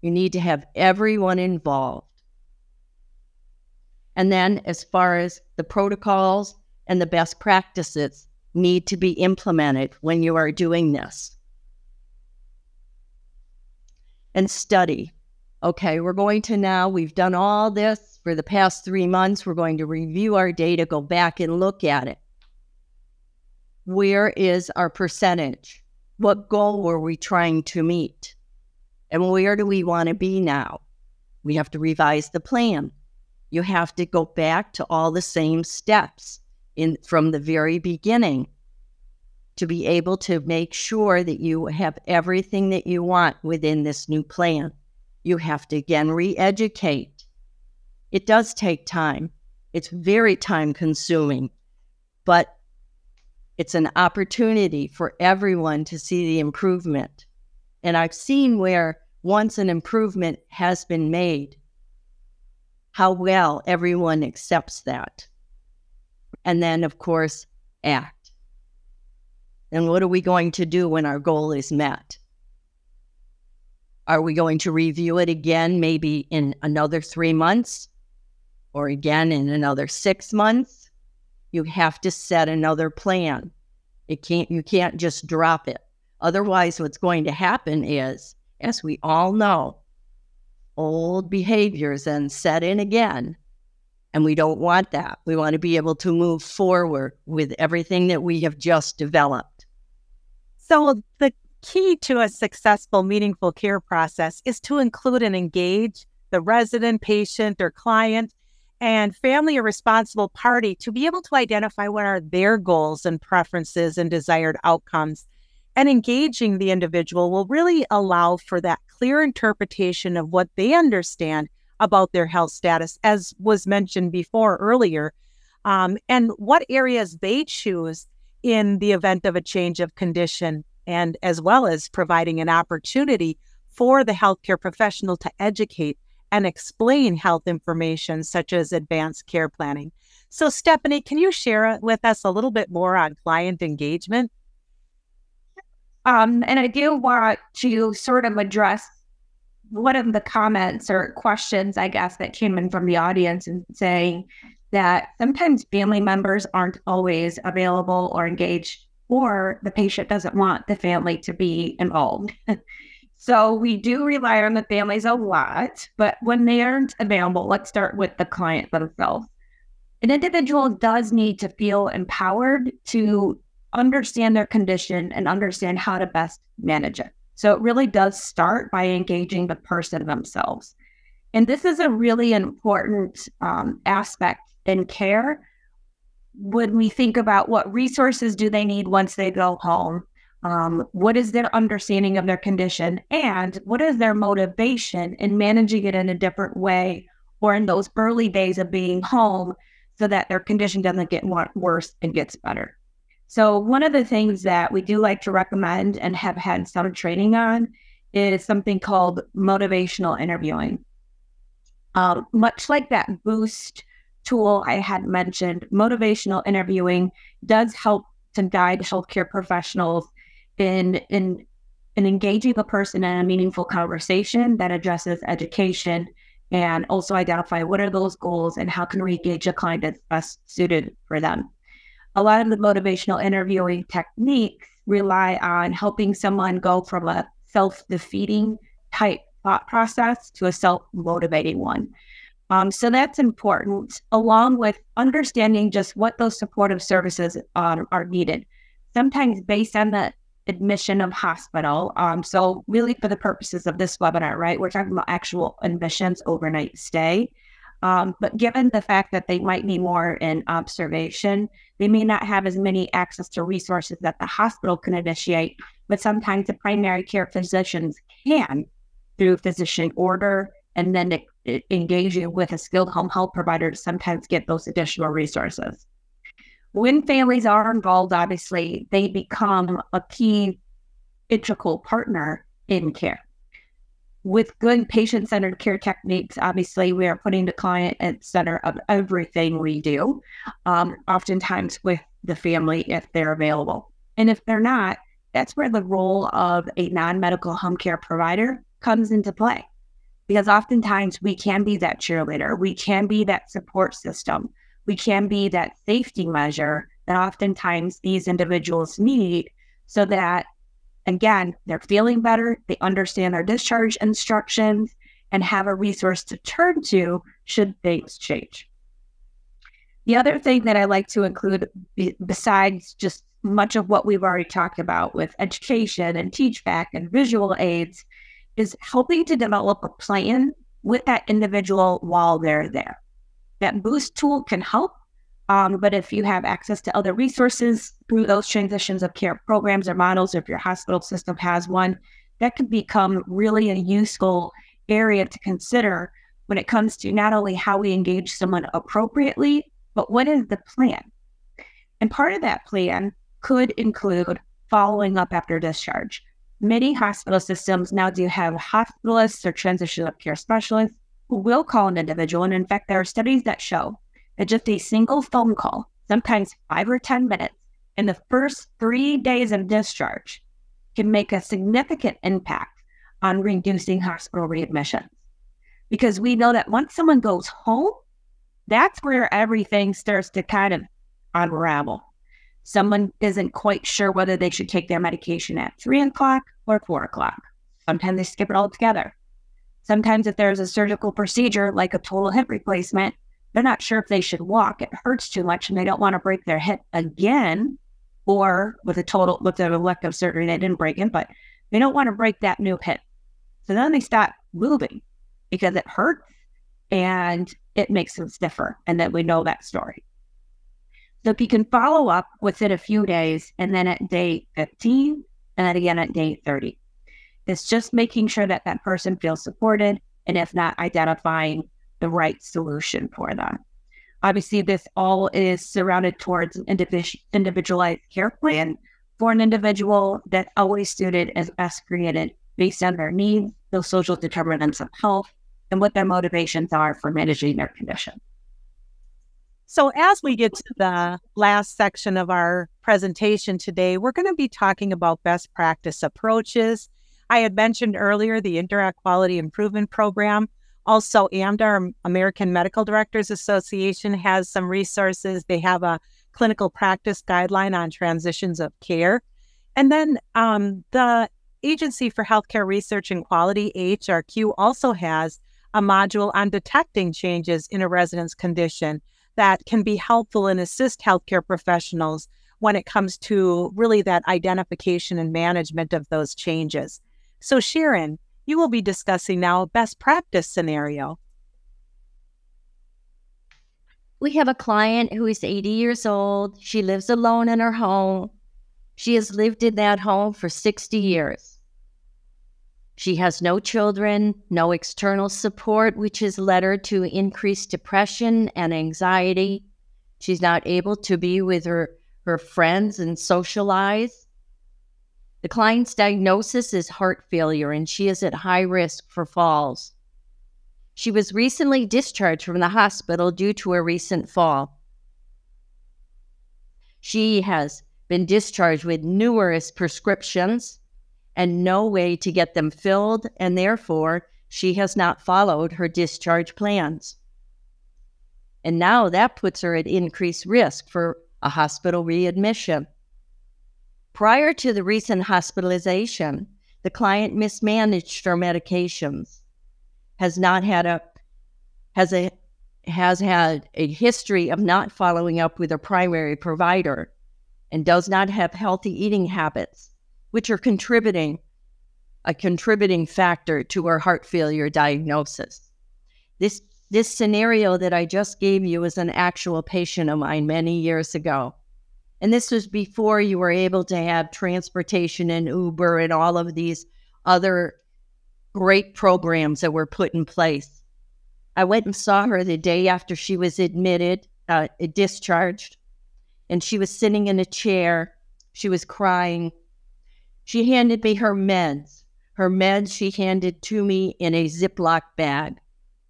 You need to have everyone involved. And then, as far as the protocols and the best practices need to be implemented when you are doing this. and study. Okay, we're going to now, we've done all this for the past three months. We're going to review our data, go back and look at it. Where is our percentage? What goal were we trying to meet? And where do we want to be now? We have to revise the plan. You have to go back to all the same steps in from the very beginning to be able to make sure that you have everything that you want within this new plan. You have to again re educate. It does take time, it's very time consuming, but it's an opportunity for everyone to see the improvement. And I've seen where once an improvement has been made, how well everyone accepts that. And then, of course, act. And what are we going to do when our goal is met? Are we going to review it again, maybe in another three months or again in another six months? You have to set another plan. It can't, you can't just drop it. Otherwise, what's going to happen is as we all know, old behaviors then set in again. And we don't want that. We want to be able to move forward with everything that we have just developed. So, the key to a successful, meaningful care process is to include and engage the resident, patient, or client and family or responsible party to be able to identify what are their goals and preferences and desired outcomes and engaging the individual will really allow for that clear interpretation of what they understand about their health status, as was mentioned before earlier, um, and what areas they choose in the event of a change of condition, and as well as providing an opportunity for the healthcare professional to educate and explain health information such as advanced care planning. So, Stephanie, can you share with us a little bit more on client engagement? Um, and I do want to sort of address one of the comments or questions, I guess, that came in from the audience and saying that sometimes family members aren't always available or engaged, or the patient doesn't want the family to be involved. so we do rely on the families a lot, but when they aren't available, let's start with the client themselves. An individual does need to feel empowered to understand their condition and understand how to best manage it. So it really does start by engaging the person themselves. And this is a really important um, aspect in care when we think about what resources do they need once they go home um, what is their understanding of their condition and what is their motivation in managing it in a different way or in those early days of being home so that their condition doesn't get worse and gets better so, one of the things that we do like to recommend and have had some training on is something called motivational interviewing. Um, much like that boost tool I had mentioned, motivational interviewing does help to guide healthcare professionals in in in engaging the person in a meaningful conversation that addresses education and also identify what are those goals and how can we engage a client that's best suited for them a lot of the motivational interviewing techniques rely on helping someone go from a self defeating type thought process to a self motivating one. Um, so that's important, along with understanding just what those supportive services um, are needed. Sometimes based on the admission of hospital. Um, so really for the purposes of this webinar, right, we're talking about actual admissions overnight stay. Um, but given the fact that they might be more in observation, they may not have as many access to resources that the hospital can initiate, but sometimes the primary care physicians can through physician order and then it, it engaging with a skilled home health provider to sometimes get those additional resources. When families are involved, obviously, they become a key integral partner in care with good patient centered care techniques, obviously, we are putting the client at center of everything we do, um, oftentimes with the family if they're available. And if they're not, that's where the role of a non medical home care provider comes into play. Because oftentimes we can be that cheerleader, we can be that support system, we can be that safety measure that oftentimes these individuals need so that Again, they're feeling better, they understand our discharge instructions, and have a resource to turn to should things change. The other thing that I like to include, besides just much of what we've already talked about with education and teach back and visual aids, is helping to develop a plan with that individual while they're there. That boost tool can help, um, but if you have access to other resources through those transitions of care programs or models, or if your hospital system has one, that could become really a useful area to consider when it comes to not only how we engage someone appropriately, but what is the plan? And part of that plan could include following up after discharge. Many hospital systems now do have hospitalists or transition of care specialists who will call an individual. And in fact, there are studies that show that just a single phone call, sometimes five or 10 minutes, in the first three days of discharge can make a significant impact on reducing hospital readmissions. Because we know that once someone goes home, that's where everything starts to kind of unravel. Someone isn't quite sure whether they should take their medication at three o'clock or four o'clock. Sometimes they skip it altogether. Sometimes, if there's a surgical procedure like a total hip replacement, they're not sure if they should walk. It hurts too much and they don't want to break their hip again. Or with a total, with an elective surgery, they didn't break it, but they don't want to break that new hip. So then they stop moving because it hurts and it makes them stiffer. And then we know that story. So if you can follow up within a few days and then at day 15 and then again at day 30, it's just making sure that that person feels supported and if not, identifying the right solution for them. Obviously, this all is surrounded towards an individualized care plan for an individual that's always suited as best created based on their needs, those social determinants of health, and what their motivations are for managing their condition. So, as we get to the last section of our presentation today, we're going to be talking about best practice approaches. I had mentioned earlier the Interact Quality Improvement Program. Also, AMDA, American Medical Directors Association, has some resources. They have a clinical practice guideline on transitions of care. And then um, the Agency for Healthcare Research and Quality, AHRQ, also has a module on detecting changes in a resident's condition that can be helpful and assist healthcare professionals when it comes to really that identification and management of those changes. So, Sharon, you will be discussing now a best practice scenario. We have a client who is 80 years old. She lives alone in her home. She has lived in that home for 60 years. She has no children, no external support, which has led her to increased depression and anxiety. She's not able to be with her, her friends and socialize. The client's diagnosis is heart failure, and she is at high risk for falls. She was recently discharged from the hospital due to a recent fall. She has been discharged with numerous prescriptions and no way to get them filled, and therefore she has not followed her discharge plans. And now that puts her at increased risk for a hospital readmission. Prior to the recent hospitalization, the client mismanaged her medications, has not had a has a has had a history of not following up with a primary provider and does not have healthy eating habits which are contributing a contributing factor to her heart failure diagnosis. This this scenario that I just gave you is an actual patient of mine many years ago. And this was before you were able to have transportation and Uber and all of these other great programs that were put in place. I went and saw her the day after she was admitted, uh, discharged, and she was sitting in a chair. She was crying. She handed me her meds. Her meds she handed to me in a Ziploc bag.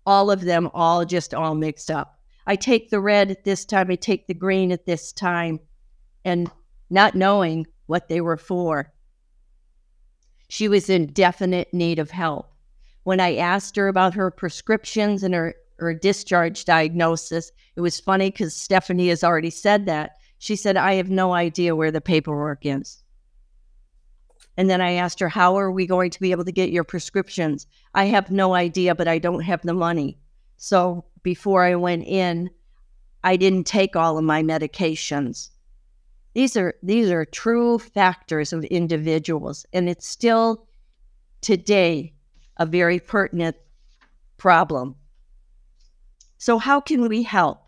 All of them, all just all mixed up. I take the red at this time, I take the green at this time, and not knowing what they were for. She was in definite need of help. When I asked her about her prescriptions and her, her discharge diagnosis, it was funny because Stephanie has already said that. She said, I have no idea where the paperwork is. And then I asked her, How are we going to be able to get your prescriptions? I have no idea, but I don't have the money. So before I went in, I didn't take all of my medications. These are these are true factors of individuals, and it's still today a very pertinent problem. So how can we help?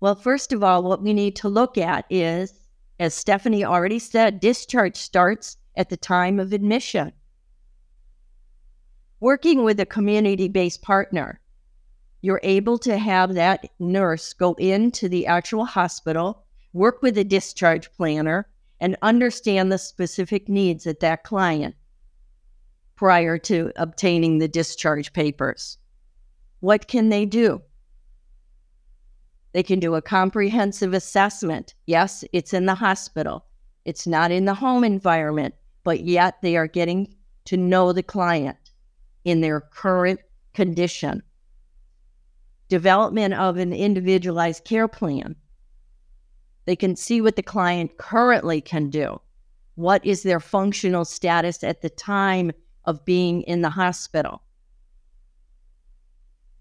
Well, first of all, what we need to look at is, as Stephanie already said, discharge starts at the time of admission. Working with a community based partner, you're able to have that nurse go into the actual hospital, work with a discharge planner, and understand the specific needs of that client prior to obtaining the discharge papers. What can they do? They can do a comprehensive assessment. Yes, it's in the hospital, it's not in the home environment, but yet they are getting to know the client in their current condition. Development of an individualized care plan. They can see what the client currently can do. What is their functional status at the time of being in the hospital?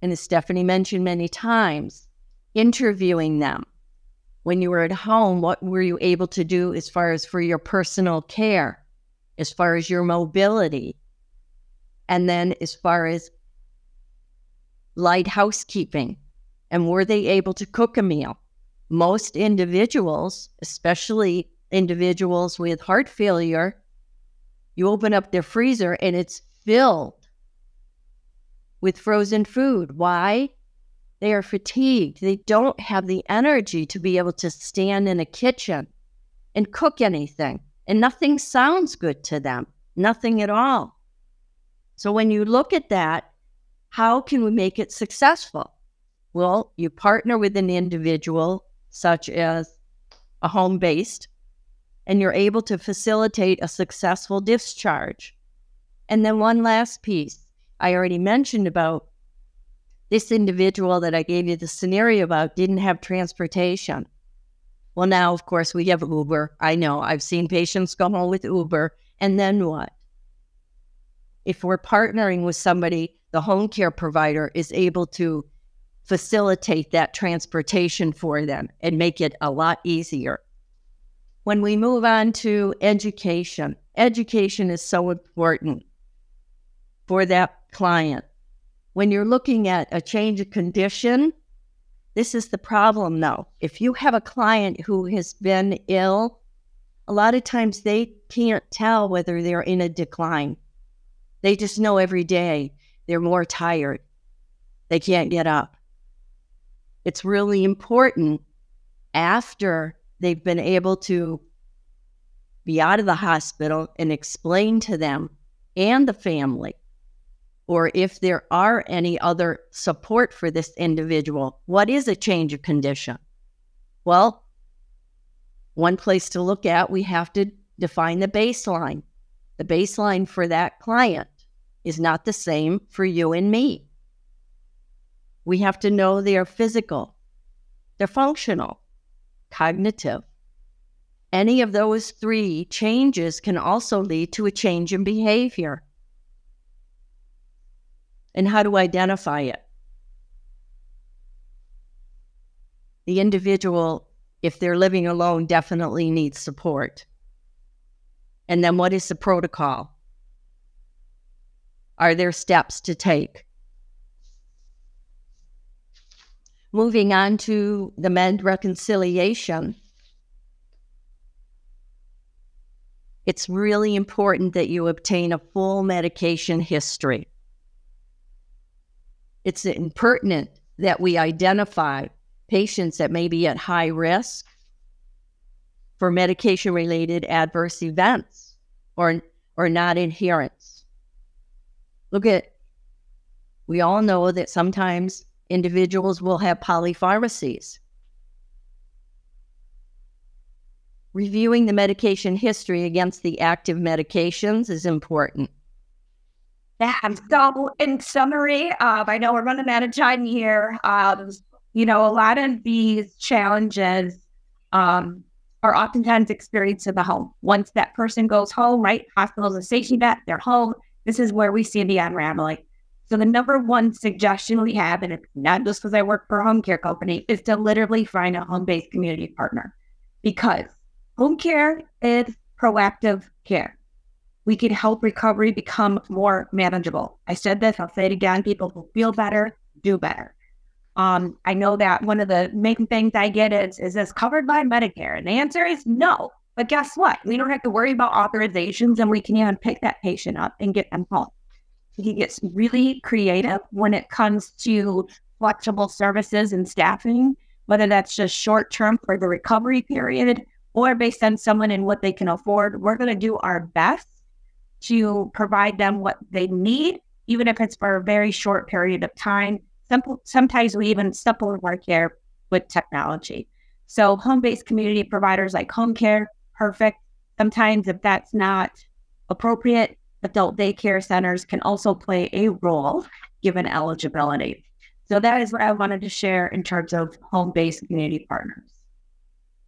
And as Stephanie mentioned many times, interviewing them. When you were at home, what were you able to do as far as for your personal care, as far as your mobility? And then as far as light housekeeping, and were they able to cook a meal? Most individuals, especially individuals with heart failure, you open up their freezer and it's filled with frozen food. Why? They are fatigued. They don't have the energy to be able to stand in a kitchen and cook anything. And nothing sounds good to them, nothing at all. So when you look at that, how can we make it successful? Well, you partner with an individual, such as a home based, and you're able to facilitate a successful discharge. And then one last piece I already mentioned about this individual that I gave you the scenario about didn't have transportation. Well, now, of course, we have Uber. I know I've seen patients go home with Uber. And then what? If we're partnering with somebody, the home care provider is able to facilitate that transportation for them and make it a lot easier. When we move on to education, education is so important for that client. When you're looking at a change of condition, this is the problem though. If you have a client who has been ill, a lot of times they can't tell whether they're in a decline. They just know every day they're more tired. They can't get up. It's really important after they've been able to be out of the hospital and explain to them and the family or if there are any other support for this individual. What is a change of condition? Well, one place to look at, we have to define the baseline. The baseline for that client is not the same for you and me. We have to know they are physical, they're functional, cognitive. Any of those three changes can also lead to a change in behavior and how to identify it. The individual, if they're living alone, definitely needs support. And then what is the protocol? Are there steps to take? Moving on to the med reconciliation, it's really important that you obtain a full medication history it's impertinent that we identify patients that may be at high risk for medication related adverse events or, or not adherence. Look at, we all know that sometimes individuals will have polypharmacies. Reviewing the medication history against the active medications is important. Yeah. So, in summary, um, I know we're running out of time here. Um, you know, a lot of these challenges um, are oftentimes experienced in the home. Once that person goes home, right? Hospital's a safety net, they're home. This is where we see the unraveling. So the number one suggestion we have, and it's not just because I work for a home care company, is to literally find a home-based community partner because home care is proactive care. We can help recovery become more manageable. I said this, I'll say it again. People will feel better, do better. Um, I know that one of the main things I get is, is this covered by Medicare? And the answer is no. But guess what? We don't have to worry about authorizations and we can even pick that patient up and get them home. He gets really creative when it comes to flexible services and staffing, whether that's just short term for the recovery period or based on someone and what they can afford. We're going to do our best to provide them what they need, even if it's for a very short period of time sometimes we even supplement our care with technology. So home-based community providers like home care, perfect. Sometimes if that's not appropriate, adult daycare centers can also play a role given eligibility. So that is what I wanted to share in terms of home-based community partners.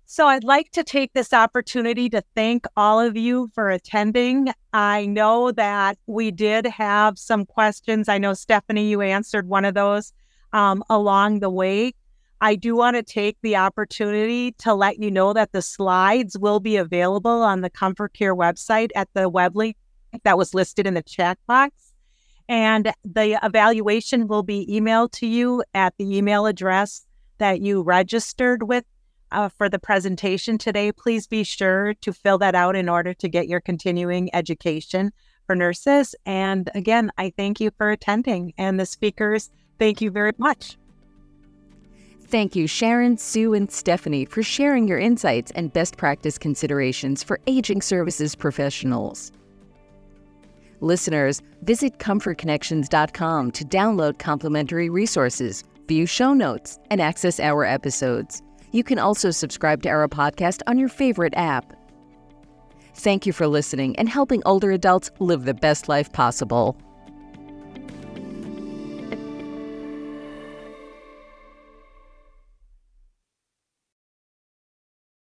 So I'd like to take this opportunity to thank all of you for attending. I know that we did have some questions. I know, Stephanie, you answered one of those um, along the way. I do want to take the opportunity to let you know that the slides will be available on the ComForCare website at the web link that was listed in the chat box. And the evaluation will be emailed to you at the email address that you registered with uh, for the presentation today, please be sure to fill that out in order to get your continuing education for nurses. And again, I thank you for attending. And the speakers, thank you very much. Thank you, Sharon, Sue, and Stephanie, for sharing your insights and best practice considerations for aging services professionals. Listeners, visit ComForConnections.com to download complimentary resources, view show notes, and access our episodes. You can also subscribe to our podcast on your favorite app. Thank you for listening and helping older adults live the best life possible.